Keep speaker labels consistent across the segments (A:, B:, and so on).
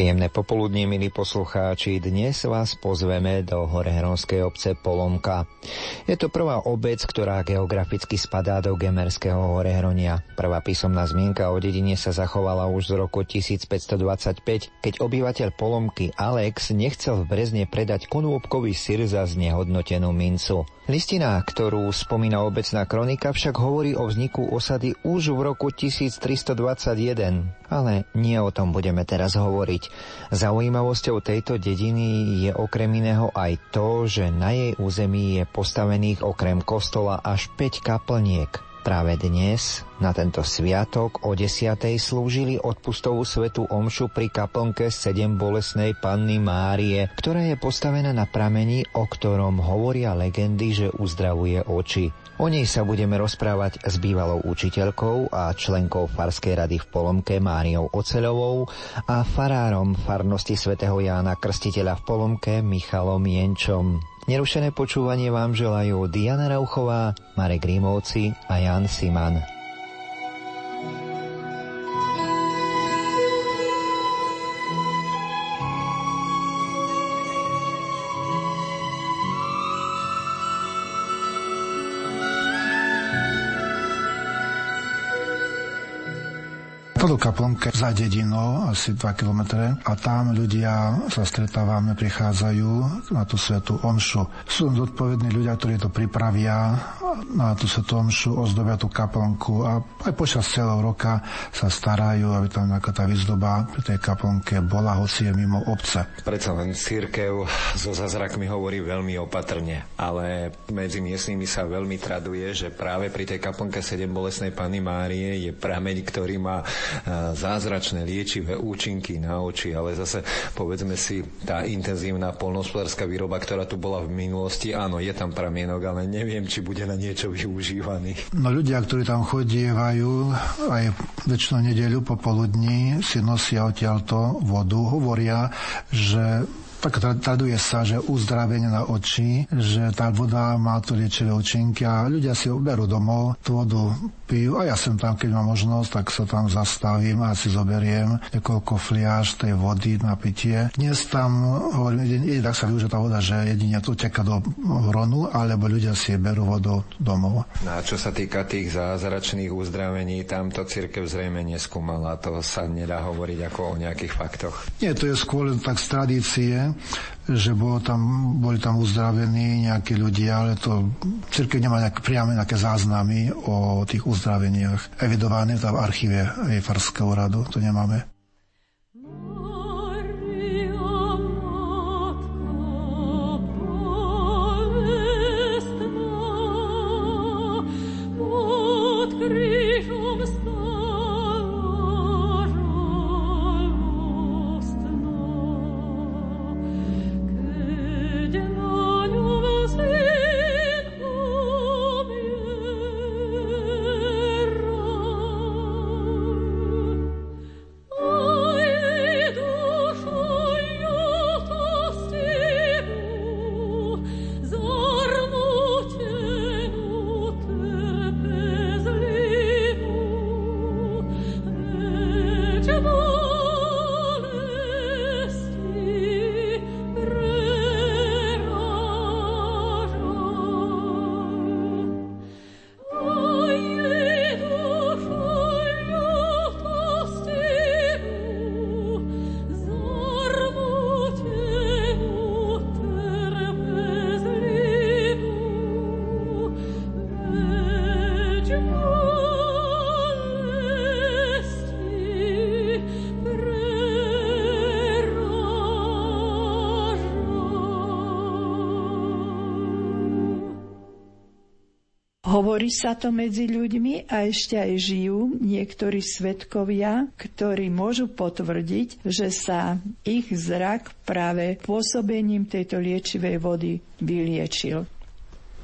A: Príjemné popoludnie, milí poslucháči. Dnes vás pozveme do horehronskej obce Polomka. Je to prvá obec, ktorá geograficky spadá do Gemerského horehronia. Prvá písomná zmienka o dedine sa zachovala už z roku 1525, keď obyvateľ Polomky Alex nechcel v Brezne predať konúbkový syr za znehodnotenú mincu. Listina, ktorú spomína obecná kronika, však hovorí o vzniku osady už v roku 1321. Ale nie o tom budeme teraz hovoriť. Zaujímavosťou tejto dediny je okrem iného aj to, že na jej území je postavených okrem kostola až 5 kaplniek. Práve dnes, na tento sviatok o 10. slúžili odpustovú svetu omšu pri kaplnke 7 bolesnej panny Márie, ktorá je postavená na pramení, o ktorom hovoria legendy, že uzdravuje oči. O nej sa budeme rozprávať s bývalou učiteľkou a členkou Farskej rady v Polomke Máriou Oceľovou a farárom farnosti svätého Jána Krstiteľa v Polomke Michalom Jenčom. Nerušené počúvanie vám želajú Diana Rauchová, Marek Rímovci a Jan Siman.
B: Do kaplnke za dedinou, asi 2 km a tam ľudia sa stretávame, prichádzajú na tú svetú omšu. Sú zodpovední ľudia, ktorí to pripravia na tú svetú omšu, ozdobia tú kaplnku a aj počas celého roka sa starajú, aby tam nejaká tá výzdoba pri tej kaplnke bola, hoci je mimo obce.
A: Predsa len církev so zázrakmi hovorí veľmi opatrne, ale medzi miestnymi sa veľmi traduje, že práve pri tej kaplnke 7 bolesnej Pany Márie je prameň, ktorý má zázračné liečivé účinky na oči, ale zase povedzme si, tá intenzívna polnospodárska výroba, ktorá tu bola v minulosti, áno, je tam pramienok, ale neviem, či bude na niečo využívaný.
B: No ľudia, ktorí tam chodievajú aj väčšinu nedeľu popoludní si nosia odtiaľto vodu, hovoria, že tak traduje sa, že uzdravenie na oči, že tá voda má to liečivé účinky a ľudia si berú domov, tú vodu pijú a ja som tam, keď mám možnosť, tak sa tam zastavím a si zoberiem niekoľko fliaž tej vody na pitie. Dnes tam, hovorím, jedine tak sa využia tá voda, že jedine tu teka do hronu, alebo ľudia si berú vodu domov.
A: No a čo sa týka tých zázračných uzdravení, tamto církev zrejme neskúmala, to sa nedá hovoriť ako o nejakých faktoch.
B: Nie, to je skôr tak z tradície, že bolo tam, boli tam uzdravení nejakí ľudia, ale to cirkev nemá nejaké, priame nejaké záznamy o tých uzdraveniach evidované v archíve Farského radu, to nemáme.
C: Hovorí sa to medzi ľuďmi a ešte aj žijú niektorí svetkovia, ktorí môžu potvrdiť, že sa ich zrak práve pôsobením tejto liečivej vody vyliečil.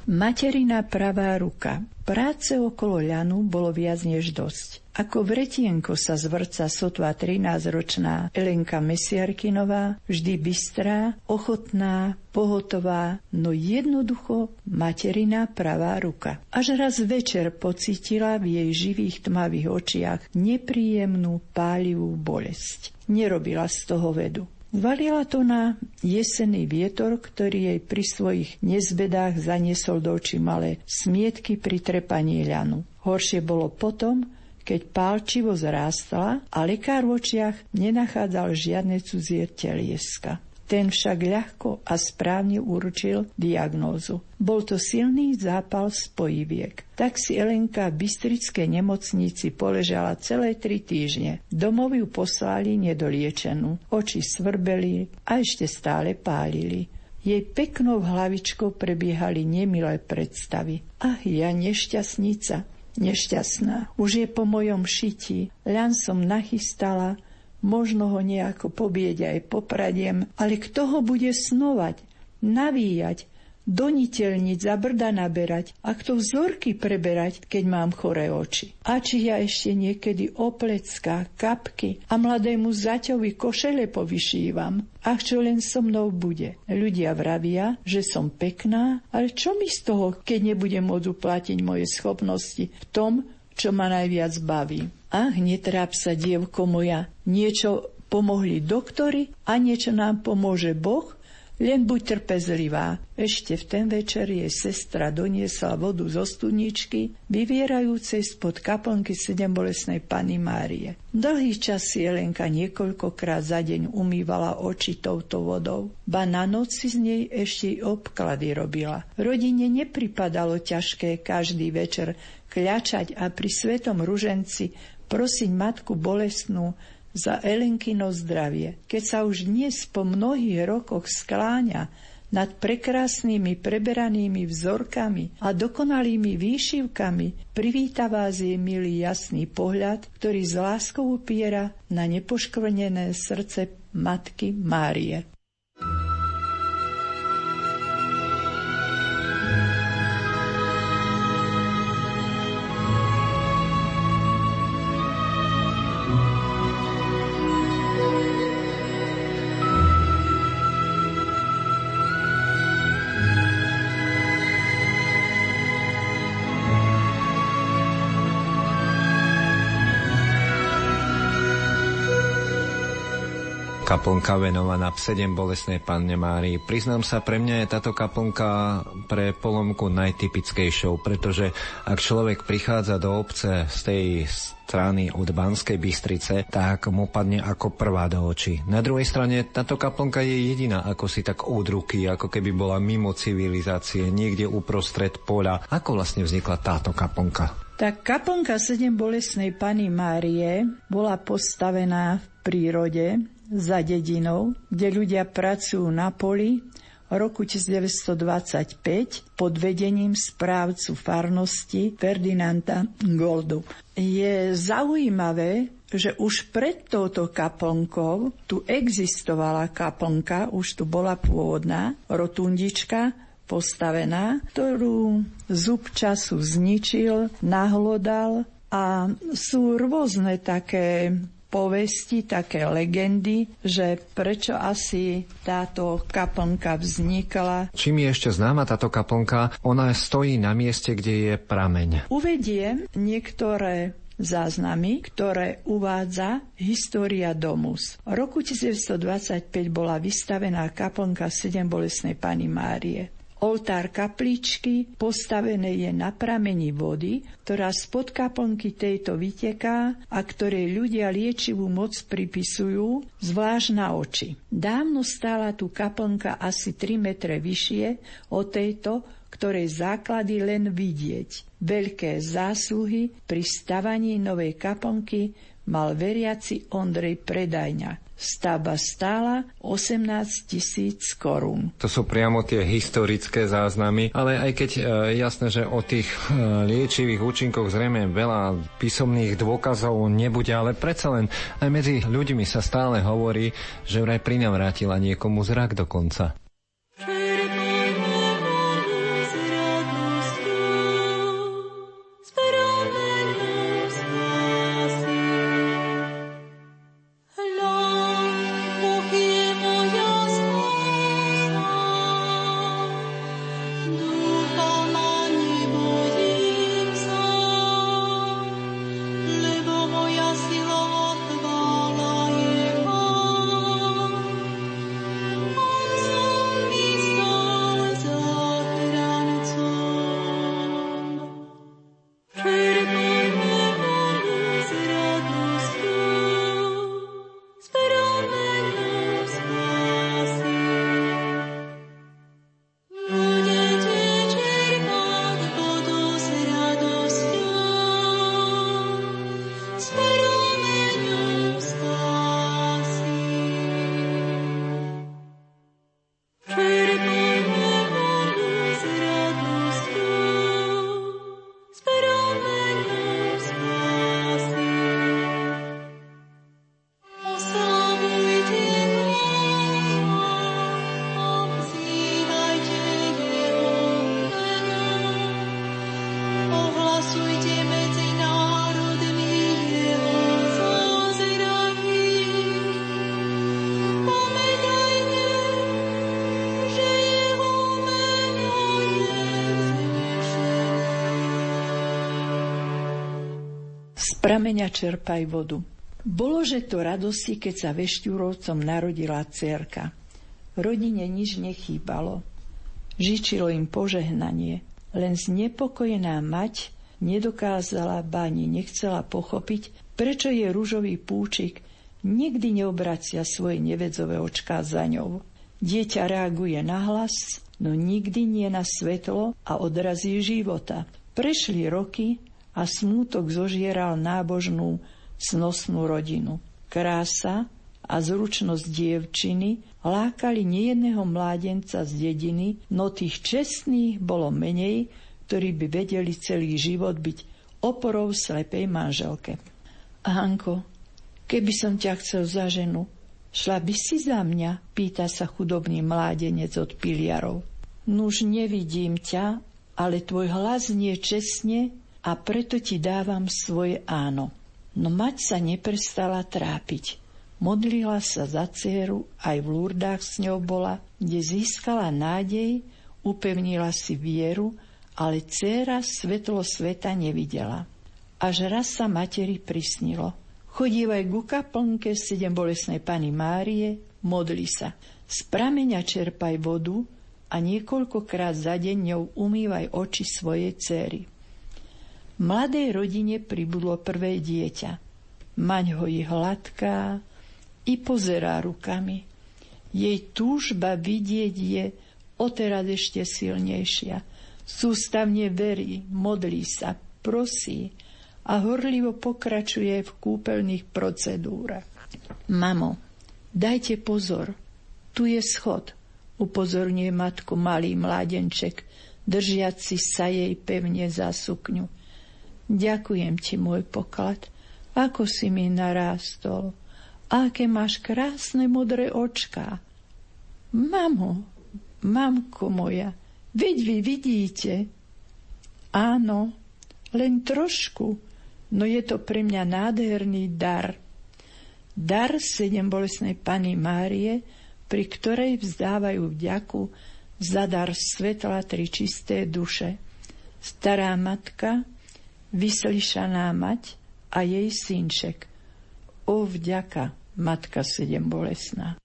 C: Materina pravá ruka. Práce okolo ľanu bolo viac než dosť. Ako vretienko sa zvrca sotva 13-ročná Elenka Mesiarkinová, vždy bystrá, ochotná, pohotová, no jednoducho materina pravá ruka. Až raz večer pocítila v jej živých tmavých očiach nepríjemnú pálivú bolesť. Nerobila z toho vedu. Valila to na jesený vietor, ktorý jej pri svojich nezbedách zaniesol do očí malé smietky pri trepaní ľanu. Horšie bolo potom, keď pálčivo zrástla a lekár v očiach nenachádzal žiadne cudzie telieska. Ten však ľahko a správne určil diagnózu. Bol to silný zápal spojiviek. Tak si Elenka v Bystrickej nemocnici poležala celé tri týždne. Domov ju poslali nedoliečenú. Oči svrbeli a ešte stále pálili. Jej peknou hlavičkou prebiehali nemilé predstavy. Ach, ja nešťastnica, nešťastná. Už je po mojom šití. Ľan som nachystala, Možno ho nejako pobieť aj popradiem, ale kto ho bude snovať, navíjať, doniteľniť, za brda naberať a kto vzorky preberať, keď mám choré oči. A či ja ešte niekedy oplecká, kapky a mladému zaťovi košele povyšívam. Ach, čo len so mnou bude. Ľudia vravia, že som pekná, ale čo mi z toho, keď nebudem môcť uplatiť moje schopnosti v tom, čo ma najviac baví. Ach, netráp sa, dievko moja, niečo pomohli doktory a niečo nám pomôže Boh, len buď trpezlivá. Ešte v ten večer jej sestra doniesla vodu zo studničky, vyvierajúcej spod kaplnky sedembolesnej Pany Márie. Dlhý čas si Jelenka niekoľkokrát za deň umývala oči touto vodou. Ba na noci z nej ešte obklady robila. Rodine nepripadalo ťažké každý večer kľačať a pri svetom ruženci prosiť matku bolestnú za Elenkino zdravie. Keď sa už dnes po mnohých rokoch skláňa nad prekrásnymi preberanými vzorkami a dokonalými výšivkami, privíta vás jej milý jasný pohľad, ktorý z láskou upiera na nepoškvrnené srdce matky Márie.
A: Kaplnka venovaná sedem bolesnej panne Márii. Priznám sa, pre mňa je táto kaplnka pre polomku najtypickejšou, pretože ak človek prichádza do obce z tej strany od Banskej Bystrice, tak mu padne ako prvá do očí. Na druhej strane táto kaplnka je jediná, ako si tak od ruky, ako keby bola mimo civilizácie, niekde uprostred poľa. Ako vlastne vznikla táto kaplnka?
C: Tak kaplnka sedem bolesnej Pany Márie bola postavená v prírode za dedinou, kde ľudia pracujú na poli roku 1925 pod vedením správcu farnosti Ferdinanda Goldu. Je zaujímavé, že už pred touto kaplnkou tu existovala kaplnka, už tu bola pôvodná rotundička, postavená, ktorú zub času zničil, nahlodal a sú rôzne také povesti, také legendy, že prečo asi táto kaplnka vznikla.
A: Čím je ešte známa táto kaplnka? Ona stojí na mieste, kde je prameň.
C: Uvediem niektoré záznamy, ktoré uvádza História Domus. V roku 1925 bola vystavená kaplnka sedem bolesnej Pany Márie. Oltár kapličky postavené je na pramení vody, ktorá spod kaplnky tejto vyteká a ktorej ľudia liečivú moc pripisujú, zvlášť na oči. Dávno stála tu kaplnka asi 3 metre vyššie od tejto, ktorej základy len vidieť. Veľké zásluhy pri stavaní novej kaplnky mal veriaci Ondrej Predajňa. Stavba stála 18 tisíc korún.
A: To sú priamo tie historické záznamy, ale aj keď e, jasné, že o tých e, liečivých účinkoch zrejme veľa písomných dôkazov nebude, ale predsa len aj medzi ľuďmi sa stále hovorí, že vraj vrátila niekomu zrak dokonca.
C: Prameňa čerpaj vodu. Bolo, že to radosti, keď sa Vešťúrovcom narodila cerka. Rodine nič nechýbalo. Žičilo im požehnanie. Len znepokojená mať nedokázala, báni nechcela pochopiť, prečo je rúžový púčik nikdy neobracia svoje nevedzové očká za ňou. Dieťa reaguje na hlas, no nikdy nie na svetlo a odrazí života. Prešli roky a smútok zožieral nábožnú, snosnú rodinu. Krása a zručnosť dievčiny lákali nejedného mládenca z dediny, no tých čestných bolo menej, ktorí by vedeli celý život byť oporou slepej manželke. Hanko, keby som ťa chcel za ženu, šla by si za mňa, pýta sa chudobný mládenec od piliarov. Nuž nevidím ťa, ale tvoj hlas nie čestne a preto ti dávam svoje áno. No mať sa neprestala trápiť. Modlila sa za dceru, aj v Lurdách s ňou bola, kde získala nádej, upevnila si vieru, ale dcera svetlo sveta nevidela. Až raz sa materi prisnilo. Chodívaj ku kaplnke sedem bolesnej pani Márie, modli sa. Z prameňa čerpaj vodu, a niekoľkokrát za deň ňou umývaj oči svojej céry. Mladej rodine pribudlo prvé dieťa. Maň ho je hladká i pozerá rukami. Jej túžba vidieť je oterad ešte silnejšia. Sústavne verí, modlí sa, prosí a horlivo pokračuje v kúpeľných procedúrach. Mamo, dajte pozor, tu je schod, upozorňuje matku malý mládenček, držiaci sa jej pevne za sukňu. Ďakujem ti, môj poklad, ako si mi narástol. Aké máš krásne modré očká. Mamo, mamko moja, veď vy vidíte. Áno, len trošku, no je to pre mňa nádherný dar. Dar sedem bolesnej Pany Márie, pri ktorej vzdávajú vďaku za dar svetla tri čisté duše. Stará matka, vyslyšaná mať a jej synček. O vďaka, matka sedem bolesná.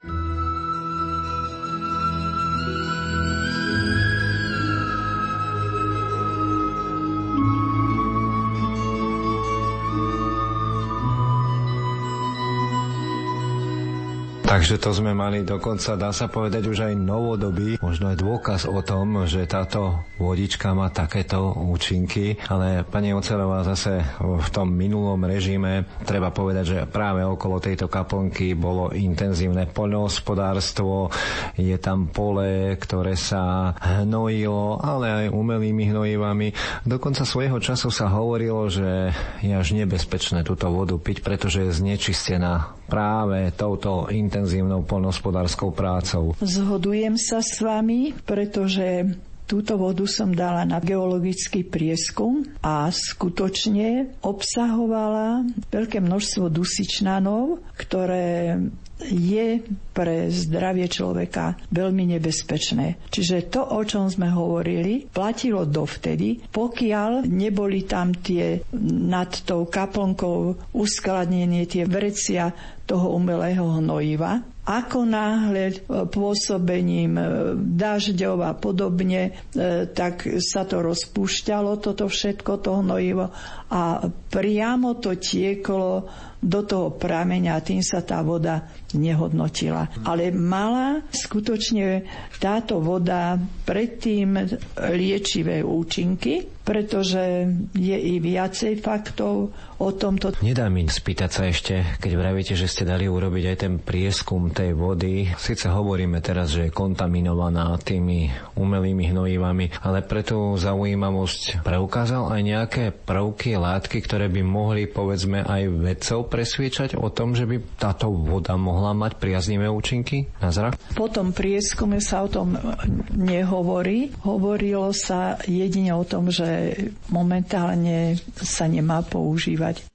D: Takže to sme mali dokonca, dá sa povedať, už aj novodobý, možno aj dôkaz o tom, že táto vodička má takéto účinky, ale pani Ocelová zase v tom minulom režime treba povedať, že práve okolo tejto kaplnky bolo intenzívne poľnohospodárstvo, je tam pole, ktoré sa hnojilo, ale aj umelými hnojivami. Dokonca svojho času sa hovorilo, že je až nebezpečné túto vodu piť, pretože je znečistená práve touto intenzívnou polnospodárskou prácou.
C: Zhodujem sa s vami, pretože Túto vodu som dala na geologický prieskum a skutočne obsahovala veľké množstvo dusičnanov, ktoré je pre zdravie človeka veľmi nebezpečné. Čiže to, o čom sme hovorili, platilo dovtedy, pokiaľ neboli tam tie nad tou kaplnkou uskladnenie tie vrecia toho umelého hnojiva, ako náhle e, pôsobením e, dažďov a podobne, e, tak sa to rozpúšťalo, toto všetko, to hnojivo. A priamo to tieklo do toho prameňa tým sa tá voda nehodnotila. Ale mala skutočne táto voda predtým liečivé účinky, pretože je i viacej faktov o tomto.
D: Nedá mi spýtať sa ešte, keď vravíte, že ste dali urobiť aj ten prieskum tej vody. Sice hovoríme teraz, že je kontaminovaná tými umelými hnojivami, ale pre tú zaujímavosť preukázal aj nejaké prvky, látky, ktoré by mohli povedzme aj vedcov presviečať o tom, že by táto voda mohla mať priaznivé účinky na zrak?
C: Po tom prieskume sa o tom nehovorí. Hovorilo sa jedine o tom, že momentálne sa nemá používať.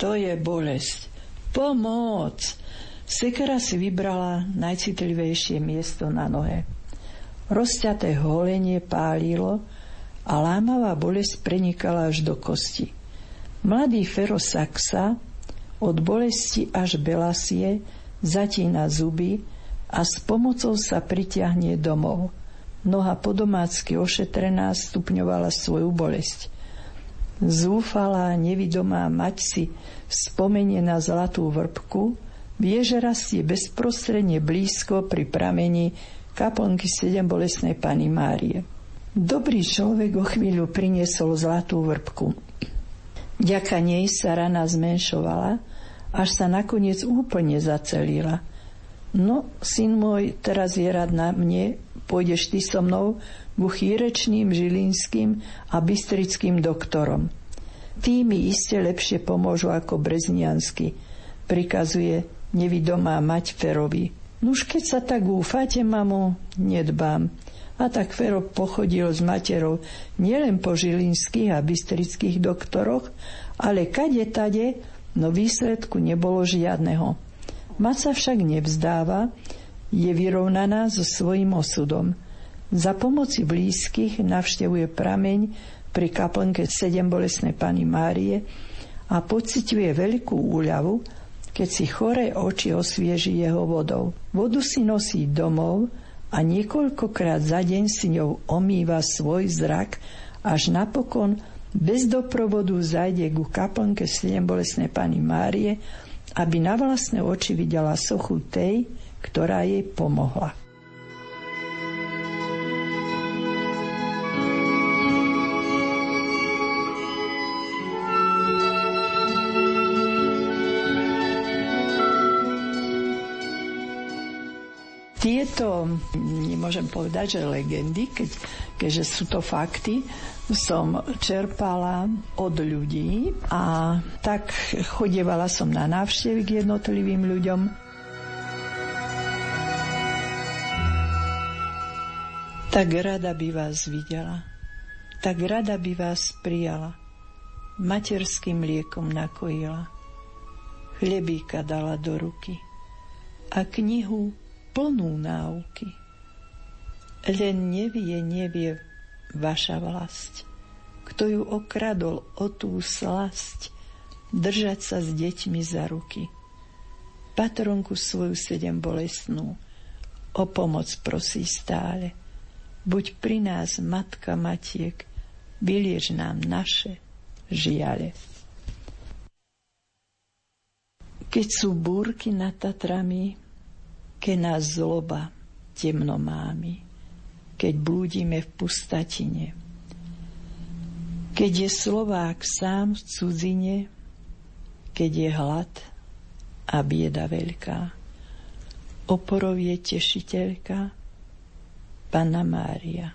C: To je bolesť. Pomoc! Sekera si vybrala najcitlivejšie miesto na nohe. Rozťaté holenie pálilo a lámavá bolesť prenikala až do kosti. Mladý Ferosaxa od bolesti až belasie zatína zuby a s pomocou sa pritiahne domov. Noha podomácky ošetrená stupňovala svoju bolesť. Zúfalá, nevidomá mať si spomenie na zlatú vrbku, vie, že rastie bezprostredne blízko pri pramení kaplnky sedem bolesnej Pany Márie. Dobrý človek o chvíľu priniesol zlatú vrbku. Ďaka nej sa rana zmenšovala, až sa nakoniec úplne zacelila. No, syn môj, teraz je rad na mne, pôjdeš ty so mnou ku chýrečným, žilinským a bystrickým doktorom. Tí mi iste lepšie pomôžu ako brezniansky, prikazuje nevidomá mať Ferovi. Nuž keď sa tak úfate, mamu, nedbám. A tak Fero pochodil s materou nielen po žilinských a bystrických doktoroch, ale kade tade, no výsledku nebolo žiadneho. Mat sa však nevzdáva, je vyrovnaná so svojím osudom. Za pomoci blízkych navštevuje prameň pri kaplnke sedem bolesnej Pany Márie a pociťuje veľkú úľavu, keď si choré oči osvieži jeho vodou. Vodu si nosí domov a niekoľkokrát za deň si ňou omýva svoj zrak, až napokon bez doprovodu zajde ku kaplnke sedem bolesnej Pany Márie, aby na vlastné oči videla sochu tej, ktorá jej pomohla. Tieto, nemôžem povedať, že legendy, keď, keďže sú to fakty, som čerpala od ľudí a tak chodievala som na návštevy k jednotlivým ľuďom. Tak rada by vás videla, tak rada by vás prijala, materským liekom nakojila, chlebíka dala do ruky a knihu plnú náuky. Len nevie, nevie vaša vlast, kto ju okradol o tú slasť, držať sa s deťmi za ruky. Patronku svoju sedem bolestnú, o pomoc prosí stále. Buď pri nás, matka matiek, vyliež nám naše žiale. Keď sú búrky nad Tatrami, ke nás zloba temno mámi, keď blúdime v pustatine. Keď je Slovák sám v cudzine, keď je hlad a bieda veľká. Oporov je tešiteľka, Pana Mária.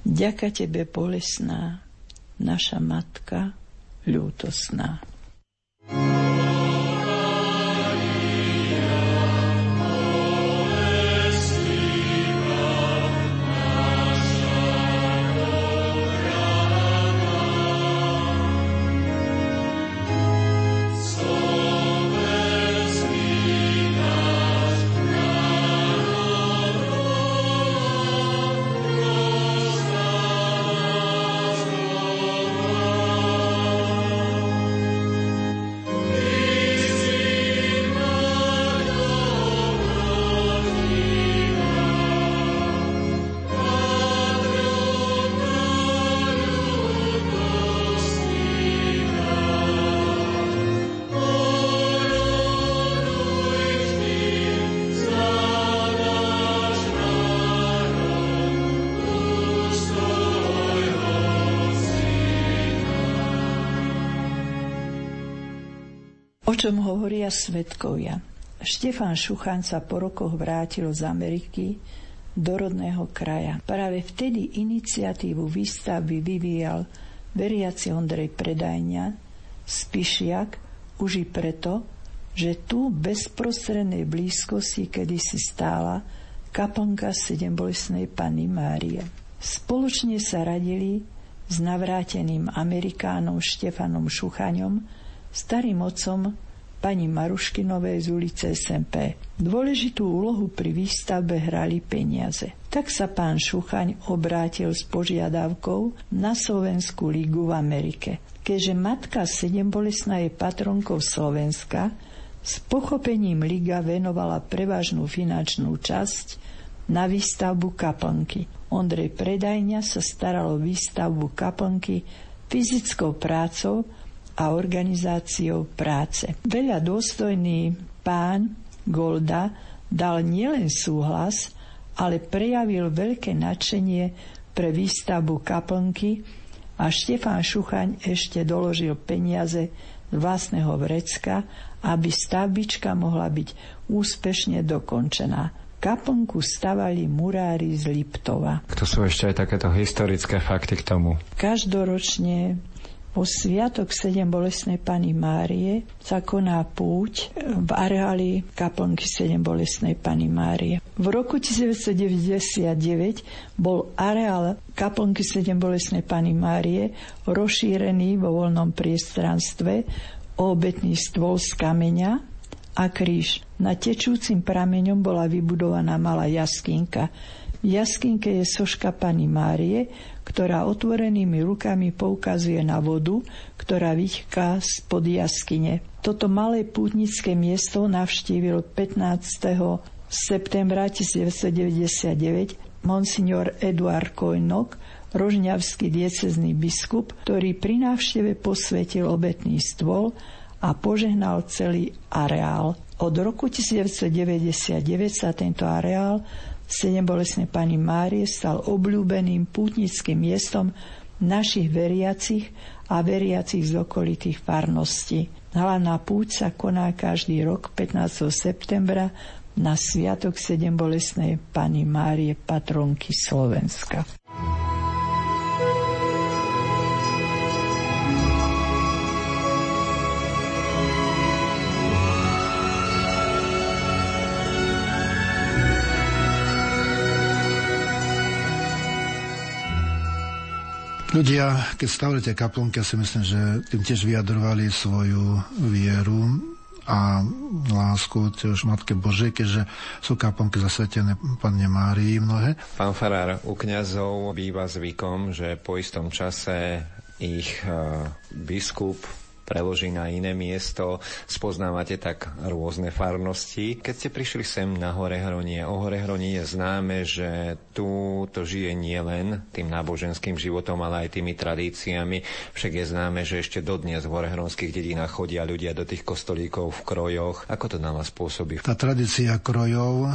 C: Ďaka Tebe bolesná, naša matka, ľútosná. O čom hovoria svetkovia? Štefan Šuchan sa po rokoch vrátil z Ameriky do rodného kraja. Práve vtedy iniciatívu výstavby vyvíjal veriaci Ondrej Predajňa, Spišiak, už i preto, že tu bezprostrednej blízkosti kedysi stála kaplnka sedembolesnej Panny Márie. Spoločne sa radili s navráteným Amerikánom Štefanom Šuchaňom, starým otcom pani Maruškinovej z ulice SMP. Dôležitú úlohu pri výstavbe hrali peniaze. Tak sa pán Šuchaň obrátil s požiadavkou na Slovenskú ligu v Amerike. Keďže matka Sedembolesná je patronkou Slovenska, s pochopením liga venovala prevažnú finančnú časť na výstavbu kaplnky. Ondrej Predajňa sa staral o výstavbu kaplnky fyzickou prácou a organizáciou práce. Veľa dôstojný pán Golda dal nielen súhlas, ale prejavil veľké nadšenie pre výstavbu kaplnky a Štefán Šuchaň ešte doložil peniaze z vlastného vrecka, aby stavbička mohla byť úspešne dokončená. Kaplnku stavali murári z Liptova.
D: To sú ešte aj takéto historické fakty k tomu.
C: Každoročne po sviatok sedem bolesnej Pany Márie sa koná púť v areáli kaplnky sedem bolesnej Pany Márie. V roku 1999 bol areál kaplnky sedem bolesnej Pany Márie rozšírený vo voľnom priestranstve o obetný stôl z kameňa a kríž. Na tečúcim prameňom bola vybudovaná malá jaskinka. V jaskinke je soška Pany Márie, ktorá otvorenými rukami poukazuje na vodu, ktorá vychká spod jaskyne. Toto malé pútnické miesto navštívil 15. septembra 1999 monsignor Eduard Kojnok, rožňavský diecezný biskup, ktorý pri návšteve posvetil obetný stôl a požehnal celý areál. Od roku 1999 sa tento areál Sedem bolesnej Pani Márie stal obľúbeným pútnickým miestom našich veriacich a veriacich z okolitých farností. Hlavná púť sa koná každý rok 15. septembra na Sviatok Sedem bolesnej Pani Márie, patronky Slovenska.
B: Ľudia, keď stavili tie kaplnky, ja si myslím, že tým tiež vyjadrovali svoju vieru a lásku tiež Matke Božej, keďže sú kaplnky zasvetené Panne Márii mnohé.
D: Pán Farár, u kňazov býva zvykom, že po istom čase ich uh, biskup preloží na iné miesto, spoznávate tak rôzne farnosti. Keď ste prišli sem na Hore Hronie, o Hore Hronie je známe, že tu to žije nielen tým náboženským životom, ale aj tými tradíciami. Však je známe, že ešte dodnes v horehronských dedinách chodia ľudia do tých kostolíkov v krojoch. Ako to na vás pôsobí?
B: Tá tradícia krojov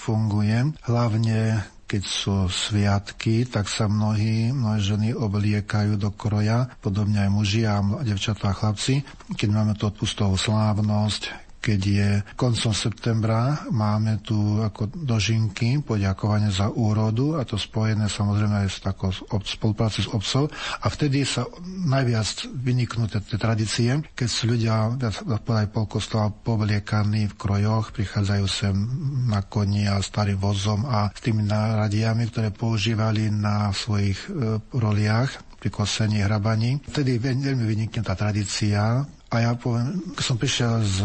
B: funguje hlavne keď sú sviatky, tak sa mnohí, mnohé ženy obliekajú do kroja, podobne aj muži a devčatá a chlapci. Keď máme tú odpustovú slávnosť, keď je koncom septembra, máme tu ako dožinky, poďakovanie za úrodu a to spojené samozrejme aj s takou spolupráci s obcov a vtedy sa najviac vyniknú tie, tradície, keď sú ľudia aj pol kostola povliekaní v krojoch, prichádzajú sem na koni a starým vozom a s tými náradiami, ktoré používali na svojich e, roliach pri kosení, hrabaní. Vtedy veľmi vynikne tá tradícia a ja poviem, som prišiel z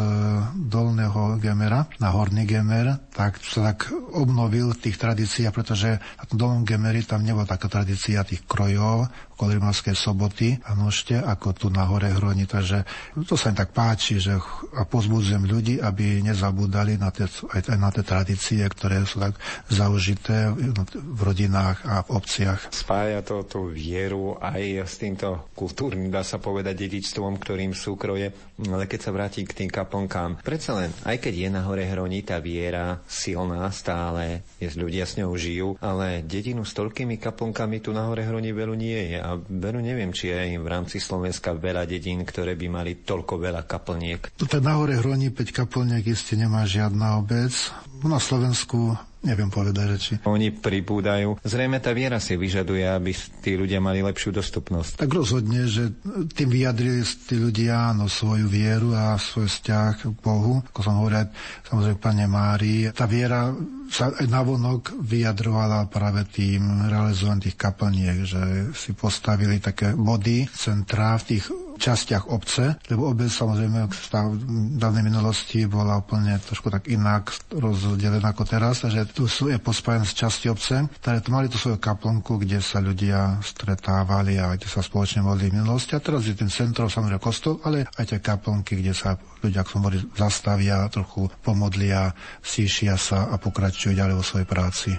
B: dolného Gemera na horný Gemer, tak sa tak obnovil tých tradícií, pretože na tom dolnom Gemeri tam nebola taká tradícia tých krojov, Kolrimavskej soboty a nošte, ako tu na hore Hroni. Takže to sa im tak páči, že a pozbudzujem ľudí, aby nezabúdali na tie, aj, na tie tradície, ktoré sú tak zaužité v rodinách a v obciach.
D: Spája to tú vieru aj s týmto kultúrnym, dá sa povedať, dedičstvom, ktorým sú kroje. Ale keď sa vrátim k tým kaplnkám, predsa len, aj keď je na hore Hroni tá viera silná stále, je, ľudia s ňou žijú, ale dedinu s toľkými kaplnkami tu na hore Hroni veľu nie je a veru neviem, či je v rámci Slovenska veľa dedín, ktoré by mali toľko veľa kaplniek.
B: Tu na hore Hroni 5 kaplniek iste nemá žiadna obec. Na Slovensku Neviem povedať reči.
D: Oni pribúdajú. Zrejme tá viera si vyžaduje, aby tí ľudia mali lepšiu dostupnosť.
B: Tak rozhodne, že tým vyjadrili tí ľudia áno, svoju vieru a svoj vzťah k Bohu. Ako som hovoril, samozrejme Pane Márii. Tá viera sa navonok vyjadrovala práve tým realizovaním tých kaplniek, že si postavili také body, centrá v tých častiach obce, lebo obec samozrejme v dávnej minulosti bola úplne trošku tak inak rozdelená ako teraz, takže tu sú je pospájené z časti obce, ktoré tu mali tu svoju kaplnku, kde sa ľudia stretávali a kde sa spoločne modli v minulosti. A teraz je ten centrum samozrejme kostol, ale aj tie kaplnky, kde sa ľudia, ako som hovoril, zastavia, trochu pomodlia, síšia sa a pokračujú ďalej vo svojej práci.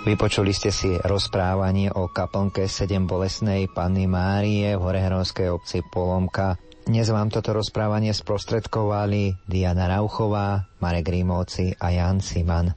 A: Vypočuli ste si rozprávanie o kaplnke sedem bolesnej Panny Márie v Horehronskej obci Polomka. Dnes vám toto rozprávanie sprostredkovali Diana Rauchová, Marek Rímovci a Jan Siman.